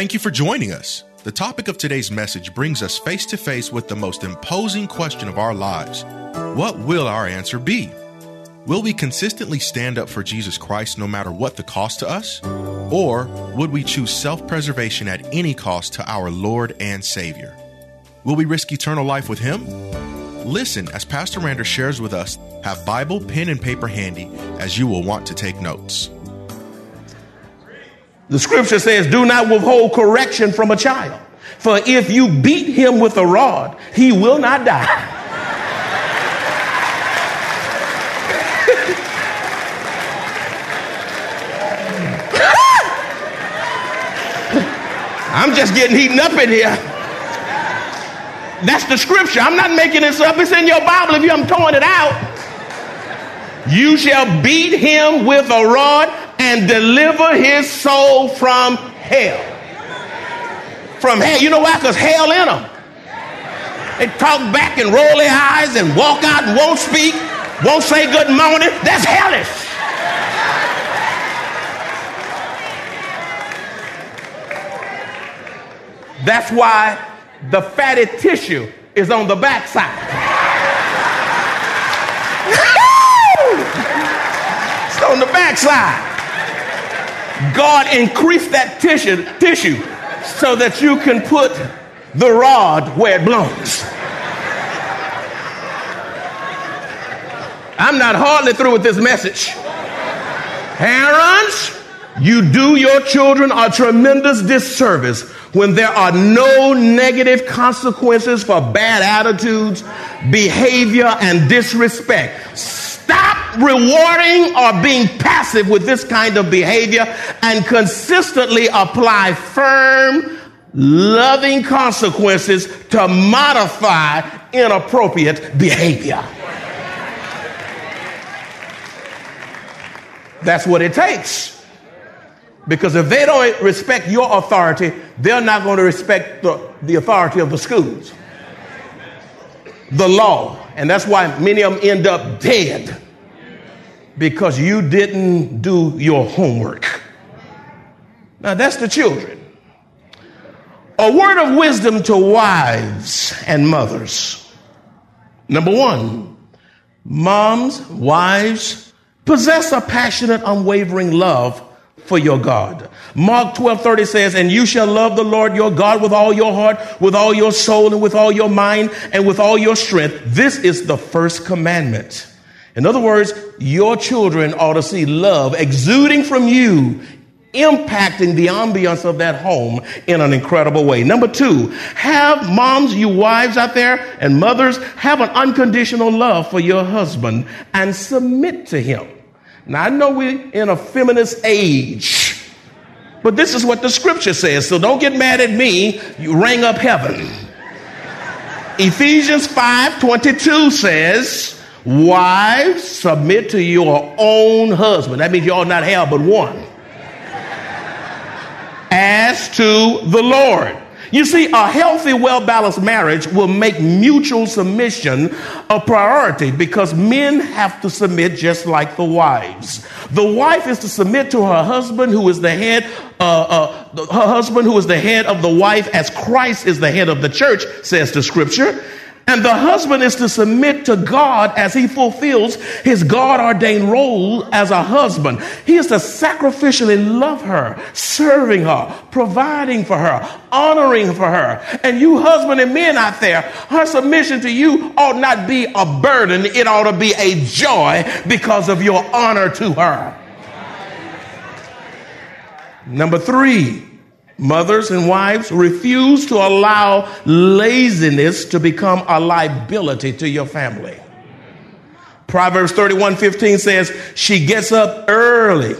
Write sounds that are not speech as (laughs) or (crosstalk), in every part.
Thank you for joining us. The topic of today's message brings us face to face with the most imposing question of our lives What will our answer be? Will we consistently stand up for Jesus Christ no matter what the cost to us? Or would we choose self preservation at any cost to our Lord and Savior? Will we risk eternal life with Him? Listen as Pastor Rander shares with us. Have Bible, pen, and paper handy as you will want to take notes. The scripture says, Do not withhold correction from a child, for if you beat him with a rod, he will not die. (laughs) I'm just getting heated up in here. That's the scripture. I'm not making this up. It's in your Bible if you haven't torn it out. You shall beat him with a rod and deliver his soul from hell. From hell. You know why? Because hell in them. They talk back and roll their eyes and walk out and won't speak, won't say good morning. That's hellish. That's why the fatty tissue is on the backside. (laughs) it's on the backside. God increased that tissue, tissue so that you can put the rod where it belongs. I'm not hardly through with this message. Parents, you do your children a tremendous disservice when there are no negative consequences for bad attitudes, behavior, and disrespect. Stop rewarding or being passive with this kind of behavior and consistently apply firm, loving consequences to modify inappropriate behavior. That's what it takes. Because if they don't respect your authority, they're not going to respect the, the authority of the schools, the law. And that's why many of them end up dead because you didn't do your homework. Now, that's the children. A word of wisdom to wives and mothers. Number one, moms, wives, possess a passionate, unwavering love for your God. Mark 12 30 says, And you shall love the Lord your God with all your heart, with all your soul, and with all your mind, and with all your strength. This is the first commandment. In other words, your children ought to see love exuding from you, impacting the ambiance of that home in an incredible way. Number two, have moms, you wives out there, and mothers, have an unconditional love for your husband and submit to him. Now, I know we're in a feminist age, but this is what the scripture says, so don't get mad at me. You ring up heaven. Ephesians 5 22 says, Wives, submit to your own husband. That means you all not have but one. As to the Lord. You see, a healthy, well balanced marriage will make mutual submission a priority because men have to submit just like the wives. The wife is to submit to her husband, who is the head, uh, uh, her husband, who is the head of the wife, as Christ is the head of the church, says the scripture. And the husband is to submit to God as he fulfills his God ordained role as a husband. He is to sacrificially love her, serving her, providing for her, honoring for her. And you, husband and men out there, her submission to you ought not be a burden, it ought to be a joy because of your honor to her. Number three, Mothers and wives, refuse to allow laziness to become a liability to your family. Proverbs 31 15 says, She gets up early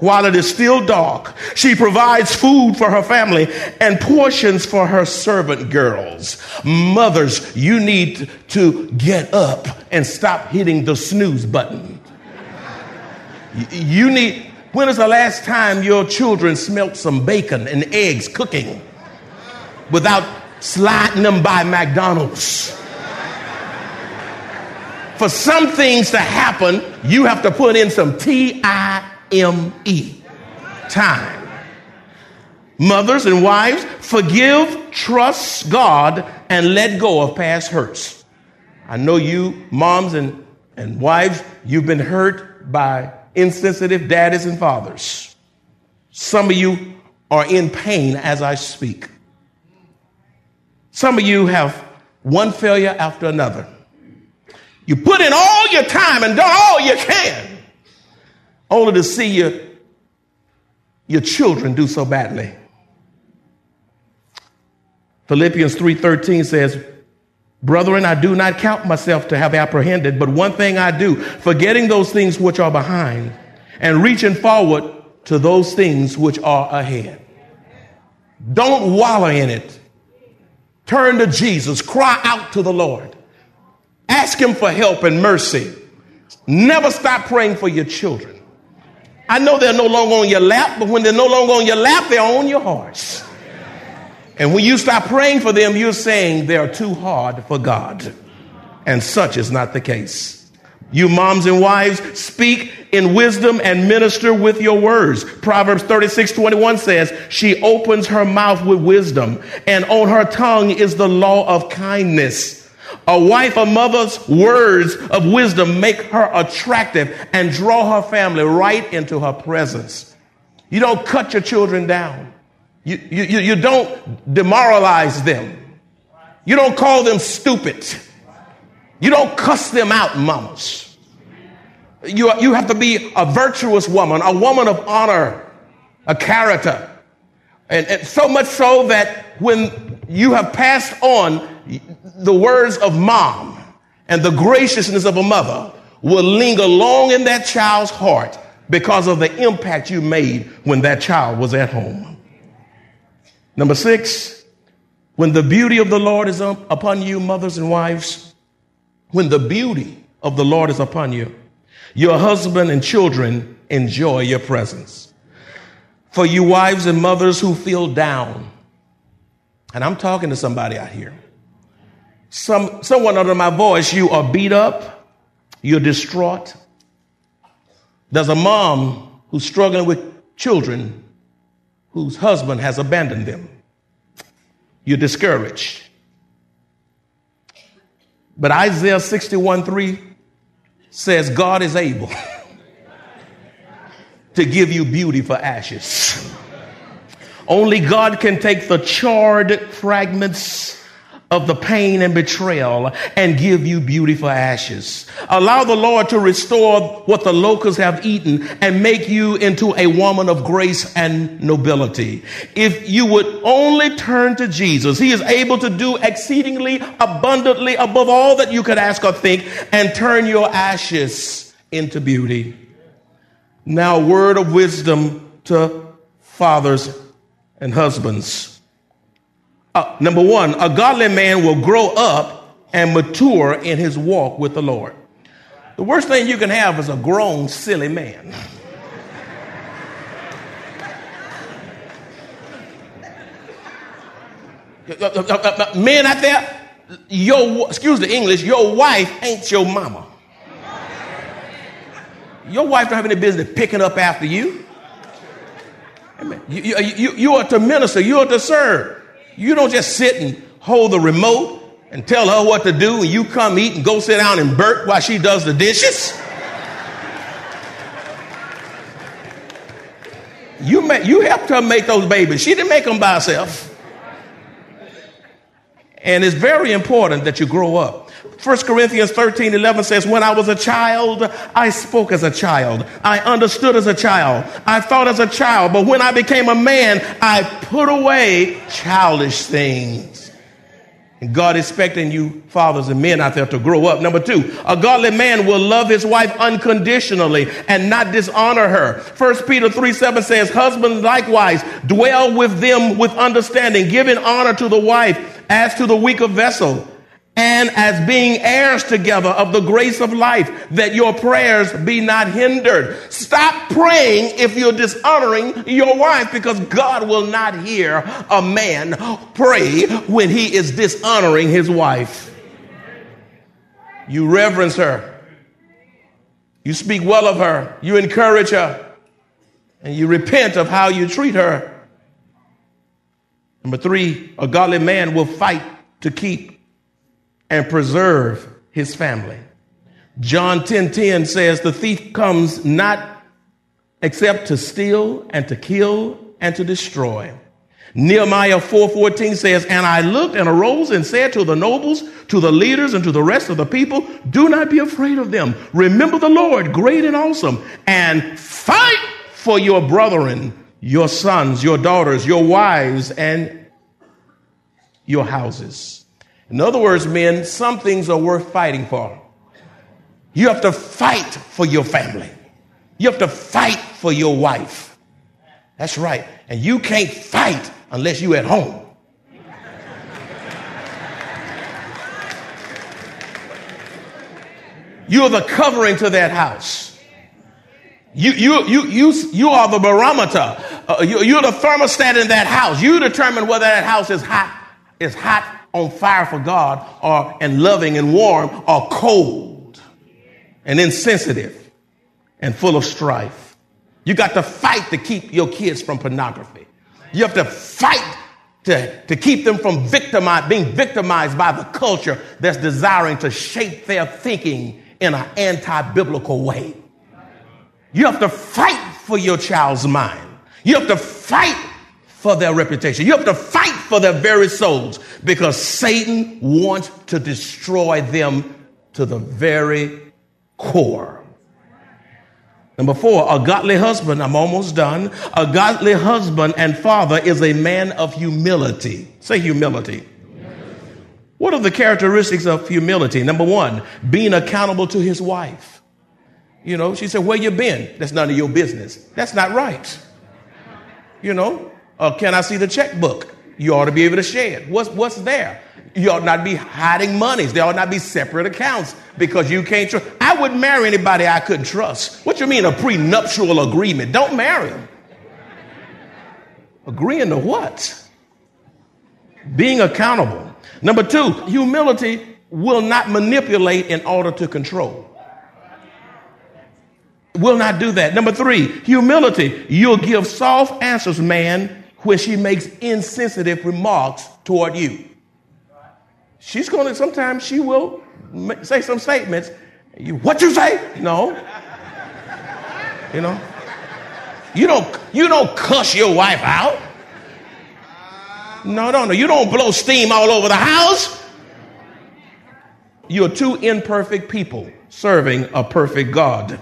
while it is still dark. She provides food for her family and portions for her servant girls. Mothers, you need to get up and stop hitting the snooze button. You need, when is the last time your children smelt some bacon and eggs cooking without sliding them by McDonald's? For some things to happen, you have to put in some T I M E. Time. Mothers and wives, forgive, trust God, and let go of past hurts. I know you, moms and, and wives, you've been hurt by insensitive daddies and fathers. Some of you are in pain as I speak. Some of you have one failure after another. You put in all your time and done all you can only to see your, your children do so badly. Philippians 3:13 says, "Brethren, I do not count myself to have apprehended, but one thing I do, forgetting those things which are behind and reaching forward to those things which are ahead." Don't wallow in it. Turn to Jesus, cry out to the Lord. Ask him for help and mercy. Never stop praying for your children. I know they're no longer on your lap, but when they're no longer on your lap, they're on your hearts. And when you stop praying for them, you're saying they are too hard for God. And such is not the case. You moms and wives, speak in wisdom and minister with your words. Proverbs 36, 21 says, She opens her mouth with wisdom, and on her tongue is the law of kindness. A wife, a mother's words of wisdom make her attractive and draw her family right into her presence. You don't cut your children down. You, you, you don't demoralize them. You don't call them stupid. You don't cuss them out, mamas. You, you have to be a virtuous woman, a woman of honor, a character. And, and so much so that when you have passed on the words of mom and the graciousness of a mother will linger long in that child's heart because of the impact you made when that child was at home. Number six, when the beauty of the Lord is upon you, mothers and wives, when the beauty of the Lord is upon you, your husband and children enjoy your presence. For you wives and mothers who feel down, and I'm talking to somebody out here some, someone under my voice, you are beat up, you're distraught. There's a mom who's struggling with children whose husband has abandoned them. You're discouraged. But Isaiah 61 3 says, God is able (laughs) to give you beauty for ashes. Only God can take the charred fragments of the pain and betrayal and give you beautiful ashes. Allow the Lord to restore what the locusts have eaten and make you into a woman of grace and nobility. If you would only turn to Jesus, He is able to do exceedingly abundantly above all that you could ask or think and turn your ashes into beauty. Now, word of wisdom to fathers and husbands. Uh, number one, a godly man will grow up and mature in his walk with the Lord. The worst thing you can have is a grown, silly man. (laughs) Uh, uh, uh, men out there, your excuse the English, your wife ain't your mama. Your wife don't have any business picking up after you. You, you, you, you are to minister, you are to serve. You don't just sit and hold the remote and tell her what to do and you come eat and go sit down and burp while she does the dishes. You, you helped her make those babies. She didn't make them by herself. And it's very important that you grow up. 1 Corinthians 13 11 says, When I was a child, I spoke as a child. I understood as a child. I thought as a child. But when I became a man, I put away childish things. And God expecting you fathers and men out there to grow up. Number two, a godly man will love his wife unconditionally and not dishonor her. First Peter 3 7 says, Husbands likewise dwell with them with understanding, giving honor to the wife as to the weaker vessel and as being heirs together of the grace of life, that your prayers be not hindered. Stop praying if you're dishonoring your wife because God will not hear a man pray when he is dishonoring his wife. You reverence her, you speak well of her, you encourage her, and you repent of how you treat her. Number three, a godly man will fight to keep and preserve his family. John 10 10 says, The thief comes not except to steal and to kill and to destroy. Nehemiah 4:14 says, "And I looked and arose and said to the nobles, to the leaders and to the rest of the people, do not be afraid of them. Remember the Lord, great and awesome, and fight for your brethren, your sons, your daughters, your wives and your houses." In other words, men, some things are worth fighting for. You have to fight for your family. You have to fight for your wife. That's right. And you can't fight unless you're at home. You're the covering to that house. You, you, you, you, you are the barometer. Uh, you, you're the thermostat in that house. You determine whether that house is hot, is hot on fire for God are and loving and warm are cold and insensitive and full of strife. You got to fight to keep your kids from pornography. You have to fight to, to keep them from victimized, being victimized by the culture that's desiring to shape their thinking in an anti-biblical way. You have to fight for your child's mind. You have to fight for their reputation. You have to fight for their very souls because Satan wants to destroy them to the very core. Number four, a godly husband, I'm almost done. A godly husband and father is a man of humility. Say humility. What are the characteristics of humility? Number one, being accountable to his wife. You know, she said, Where you been? That's none of your business. That's not right. You know, or can I see the checkbook? You ought to be able to share it. What's, what's there? You ought not be hiding monies. There ought not be separate accounts because you can't trust. I wouldn't marry anybody I couldn't trust. What you mean a prenuptial agreement? Don't marry them. Agreeing to what? Being accountable. Number two, humility will not manipulate in order to control. Will not do that. Number three, humility. You'll give soft answers, man, where she makes insensitive remarks toward you. She's going to, sometimes she will say some statements. You, what you say? No. You know? You don't, you don't cuss your wife out. No, no, no. You don't blow steam all over the house. You're two imperfect people serving a perfect God.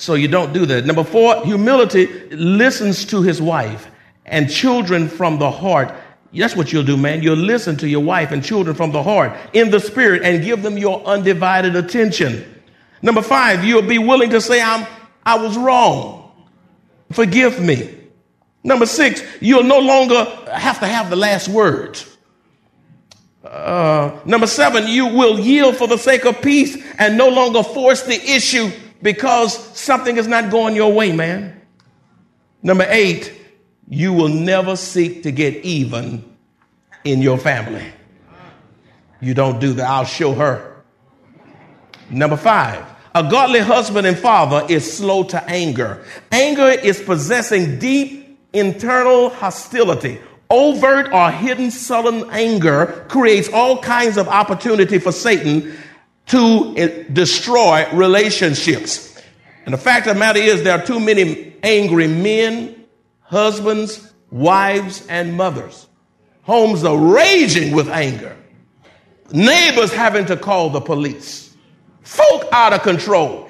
So you don't do that. Number four, humility listens to his wife and children from the heart. That's what you'll do, man. You'll listen to your wife and children from the heart in the spirit and give them your undivided attention. Number five, you'll be willing to say, I'm, I was wrong. Forgive me. Number six, you'll no longer have to have the last word. Uh, number seven, you will yield for the sake of peace and no longer force the issue because something is not going your way, man. Number eight, you will never seek to get even in your family. You don't do that. I'll show her. Number five, a godly husband and father is slow to anger. Anger is possessing deep internal hostility. Overt or hidden sullen anger creates all kinds of opportunity for Satan to eh, destroy relationships. And the fact of the matter is, there are too many angry men, husbands, wives, and mothers. Homes are raging with anger. neighbors having to call the police, folk out of control,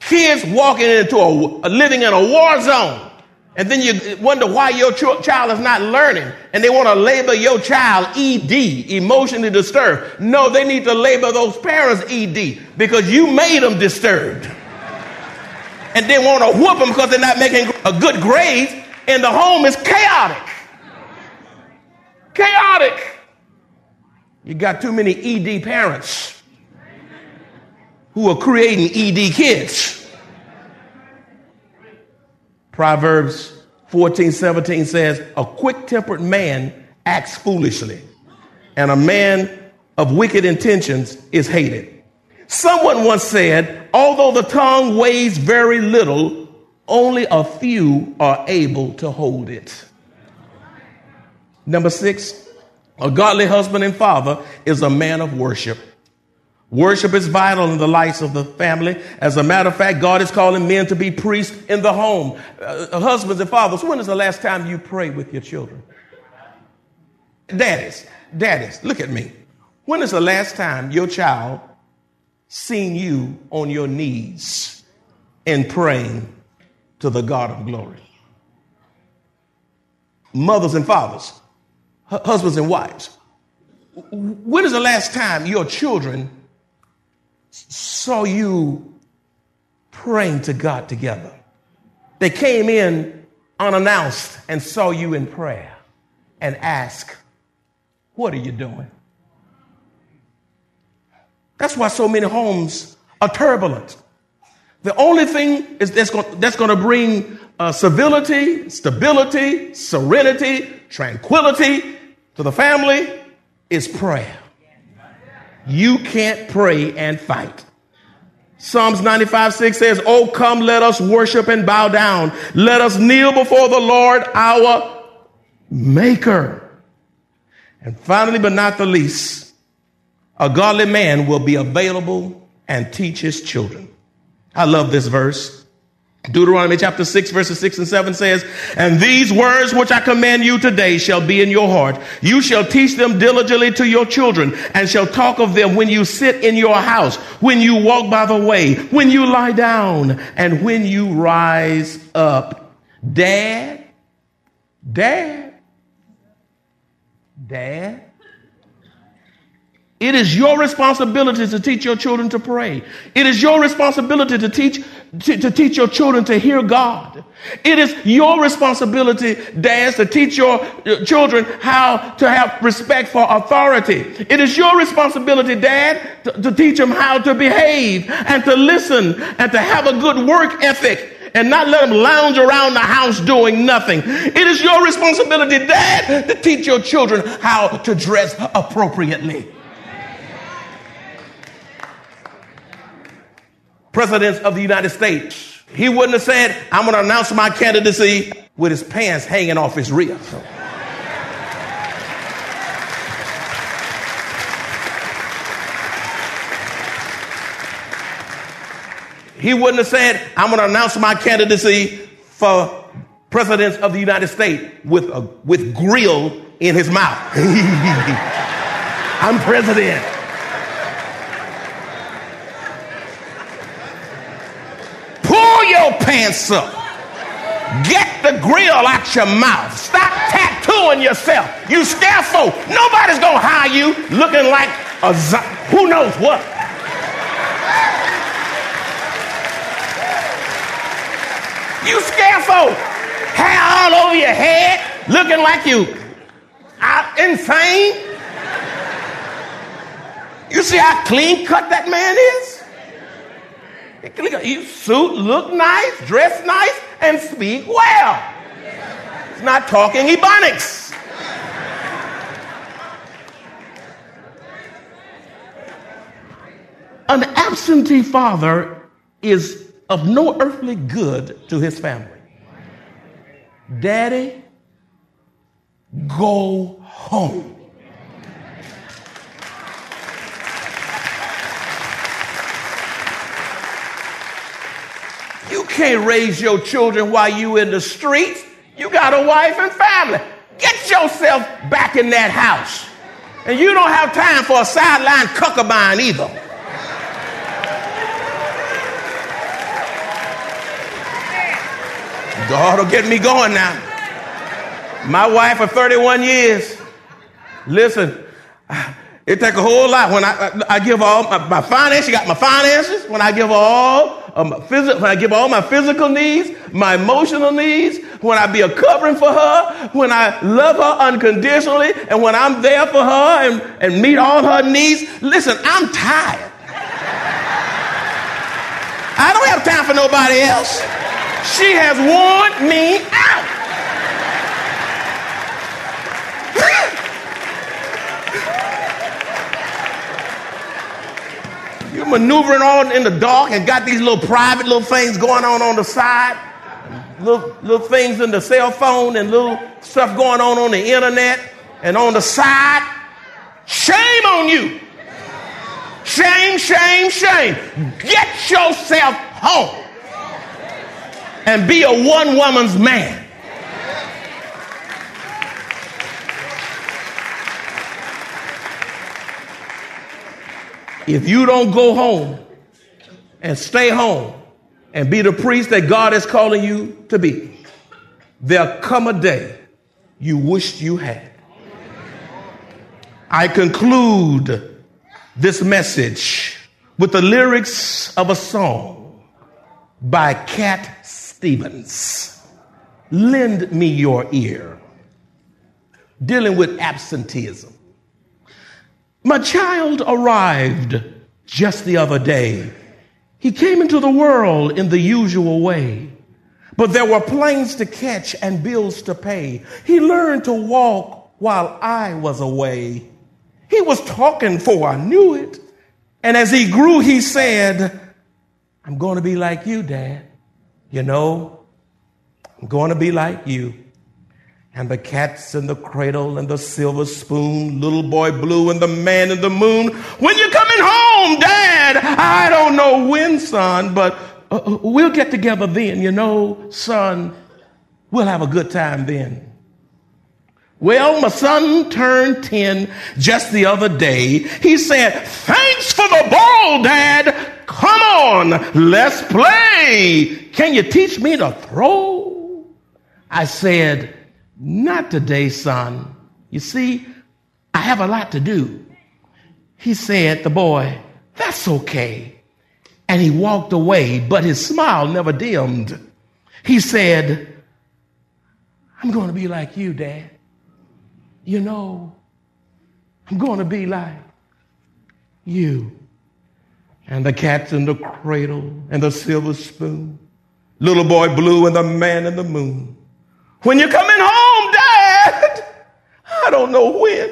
kids walking into a, living in a war zone. And then you wonder why your ch- child is not learning. And they want to label your child ED, emotionally disturbed. No, they need to label those parents ED because you made them disturbed. and they want to whoop them because they're not making a good grade. And the home is chaotic. Chaotic. You got too many ED parents who are creating ED kids. Proverbs 14, 17 says, A quick tempered man acts foolishly, and a man of wicked intentions is hated. Someone once said, Although the tongue weighs very little, only a few are able to hold it. Number six, a godly husband and father is a man of worship. Worship is vital in the lives of the family. As a matter of fact, God is calling men to be priests in the home. Uh, husbands and fathers, when is the last time you prayed with your children? Daddies, daddies, look at me. When is the last time your child seen you on your knees and praying to the God of glory? Mothers and fathers, husbands and wives. When is the last time your children saw you praying to God together? They came in unannounced and saw you in prayer and asked, What are you doing? That's why so many homes are turbulent. The only thing is that's going, that's going to bring uh, civility, stability, serenity, tranquility to the family is prayer. You can't pray and fight. Psalms 95 6 says, Oh, come, let us worship and bow down. Let us kneel before the Lord our Maker. And finally, but not the least, a godly man will be available and teach his children. I love this verse. Deuteronomy chapter 6 verses 6 and 7 says, And these words which I command you today shall be in your heart. You shall teach them diligently to your children and shall talk of them when you sit in your house, when you walk by the way, when you lie down, and when you rise up. Dad, dad, dad, it is your responsibility to teach your children to pray. It is your responsibility to teach, to, to, teach your children to hear God. It is your responsibility, dads, to teach your children how to have respect for authority. It is your responsibility, dad, to, to teach them how to behave and to listen and to have a good work ethic and not let them lounge around the house doing nothing. It is your responsibility, dad, to teach your children how to dress appropriately. President of the United States, he wouldn't have said, I'm going to announce my candidacy with his pants hanging off his rear. He wouldn't have said, I'm going to announce my candidacy for president of the United States with a with grill in his mouth. (laughs) I'm president. your pants up. Get the grill out your mouth. Stop tattooing yourself. You scare folk. Nobody's to hire you looking like a z- who knows what. You scare folk. Hair all over your head, looking like you out insane. You see how clean cut that man is? You suit, look nice, dress nice, and speak well. It's not talking Ebonics. An absentee father is of no earthly good to his family. Daddy, go home. Can't raise your children while you in the streets. You got a wife and family. Get yourself back in that house. And you don't have time for a sideline cuckabine either. God will get me going now. My wife for 31 years. Listen, it take a whole lot when I, I, give all my, my finances. She got my finances. When I give all um, phys- when I give all my physical needs, my emotional needs, when I be a covering for her, when I love her unconditionally, and when I'm there for her and, and meet all her needs. Listen, I'm tired. I don't have time for nobody else. She has worn me out. You're maneuvering all in the dark and got these little private little things going on on the side, little, little things in the cell phone and little stuff going on on the internet and on the side. Shame on you. Shame, shame, shame. Get yourself home and be a one woman's man. If you don't go home and stay home and be the priest that God is calling you to be, there'll come a day you wished you had. I conclude this message with the lyrics of a song by Cat Stevens. Lend me your ear. Dealing with absenteeism. My child arrived just the other day. He came into the world in the usual way, but there were planes to catch and bills to pay. He learned to walk while I was away. He was talking for I knew it. And as he grew, he said, I'm going to be like you, Dad. You know, I'm going to be like you and the cats in the cradle and the silver spoon, little boy blue and the man in the moon. When you're coming home, Dad, I don't know when, son, but uh, uh, we'll get together then. You know, son, we'll have a good time then. Well, my son turned 10 just the other day. He said, Thanks for the ball, Dad. Come on, let's play. Can you teach me to throw? I said, not today, son. You see, I have a lot to do. He said, the boy, that's okay. And he walked away, but his smile never dimmed. He said, I'm going to be like you, Dad. You know, I'm going to be like you. And the cat's in the cradle and the silver spoon. Little boy blue and the man in the moon. When you're coming home, I don't know when,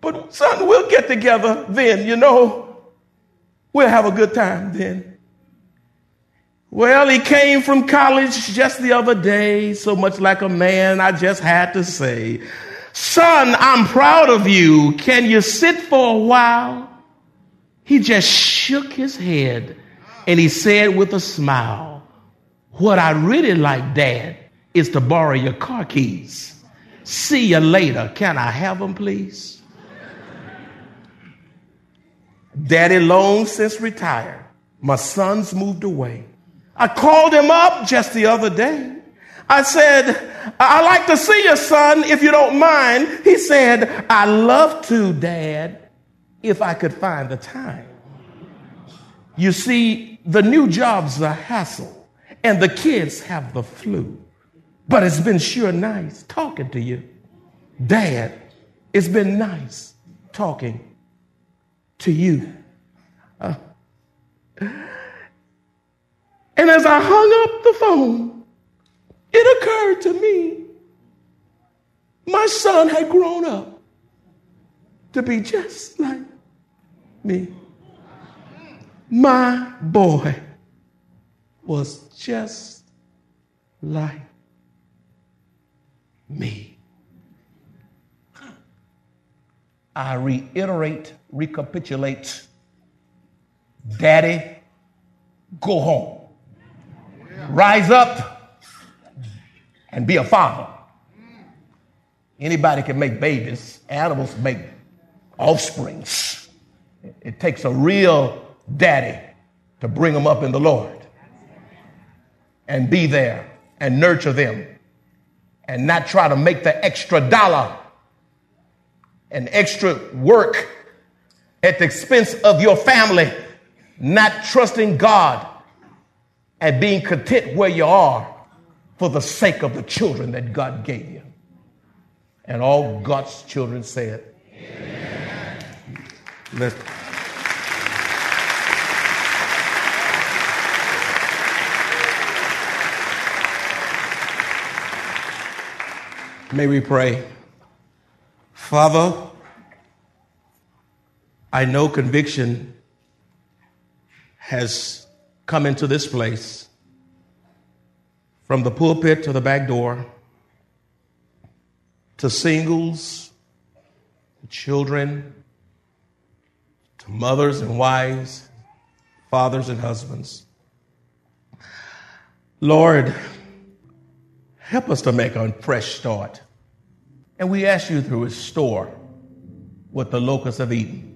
but son, we'll get together then, you know. We'll have a good time then. Well, he came from college just the other day, so much like a man, I just had to say, Son, I'm proud of you. Can you sit for a while? He just shook his head and he said with a smile, What I really like, Dad, is to borrow your car keys. See you later. Can I have them, please? Daddy long since retired. My sons moved away. I called him up just the other day. I said, I'd like to see your son if you don't mind. He said, "I'd love to, Dad, if I could find the time. You see, the new job's a hassle, and the kids have the flu. But it's been sure nice talking to you. Dad, it's been nice talking to you. Uh, and as I hung up the phone, it occurred to me my son had grown up to be just like me. My boy was just like me. I reiterate, recapitulate Daddy, go home. Rise up and be a father. Anybody can make babies, animals make offsprings. It takes a real daddy to bring them up in the Lord and be there and nurture them and not try to make the extra dollar and extra work at the expense of your family, not trusting God and being content where you are for the sake of the children that God gave you. And all God's children said, Amen. May we pray. Father, I know conviction has come into this place from the pulpit to the back door to singles, to children, to mothers and wives, fathers and husbands. Lord, help us to make a fresh start. And we ask you to restore what the locusts have eaten.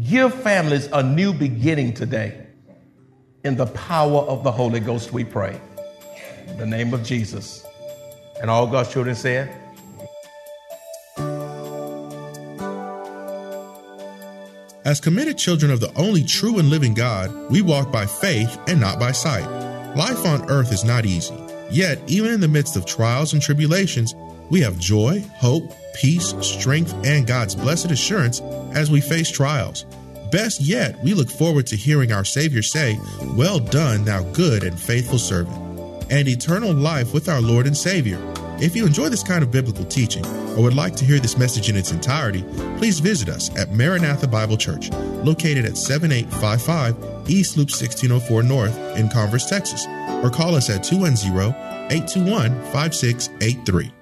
Give families a new beginning today. In the power of the Holy Ghost, we pray. In the name of Jesus. And all God's children said, As committed children of the only true and living God, we walk by faith and not by sight. Life on earth is not easy. Yet, even in the midst of trials and tribulations, we have joy, hope, peace, strength, and God's blessed assurance as we face trials. Best yet, we look forward to hearing our Savior say, Well done, thou good and faithful servant, and eternal life with our Lord and Savior. If you enjoy this kind of biblical teaching or would like to hear this message in its entirety, please visit us at Maranatha Bible Church, located at 7855 East Loop 1604 North in Converse, Texas, or call us at 210 821 5683.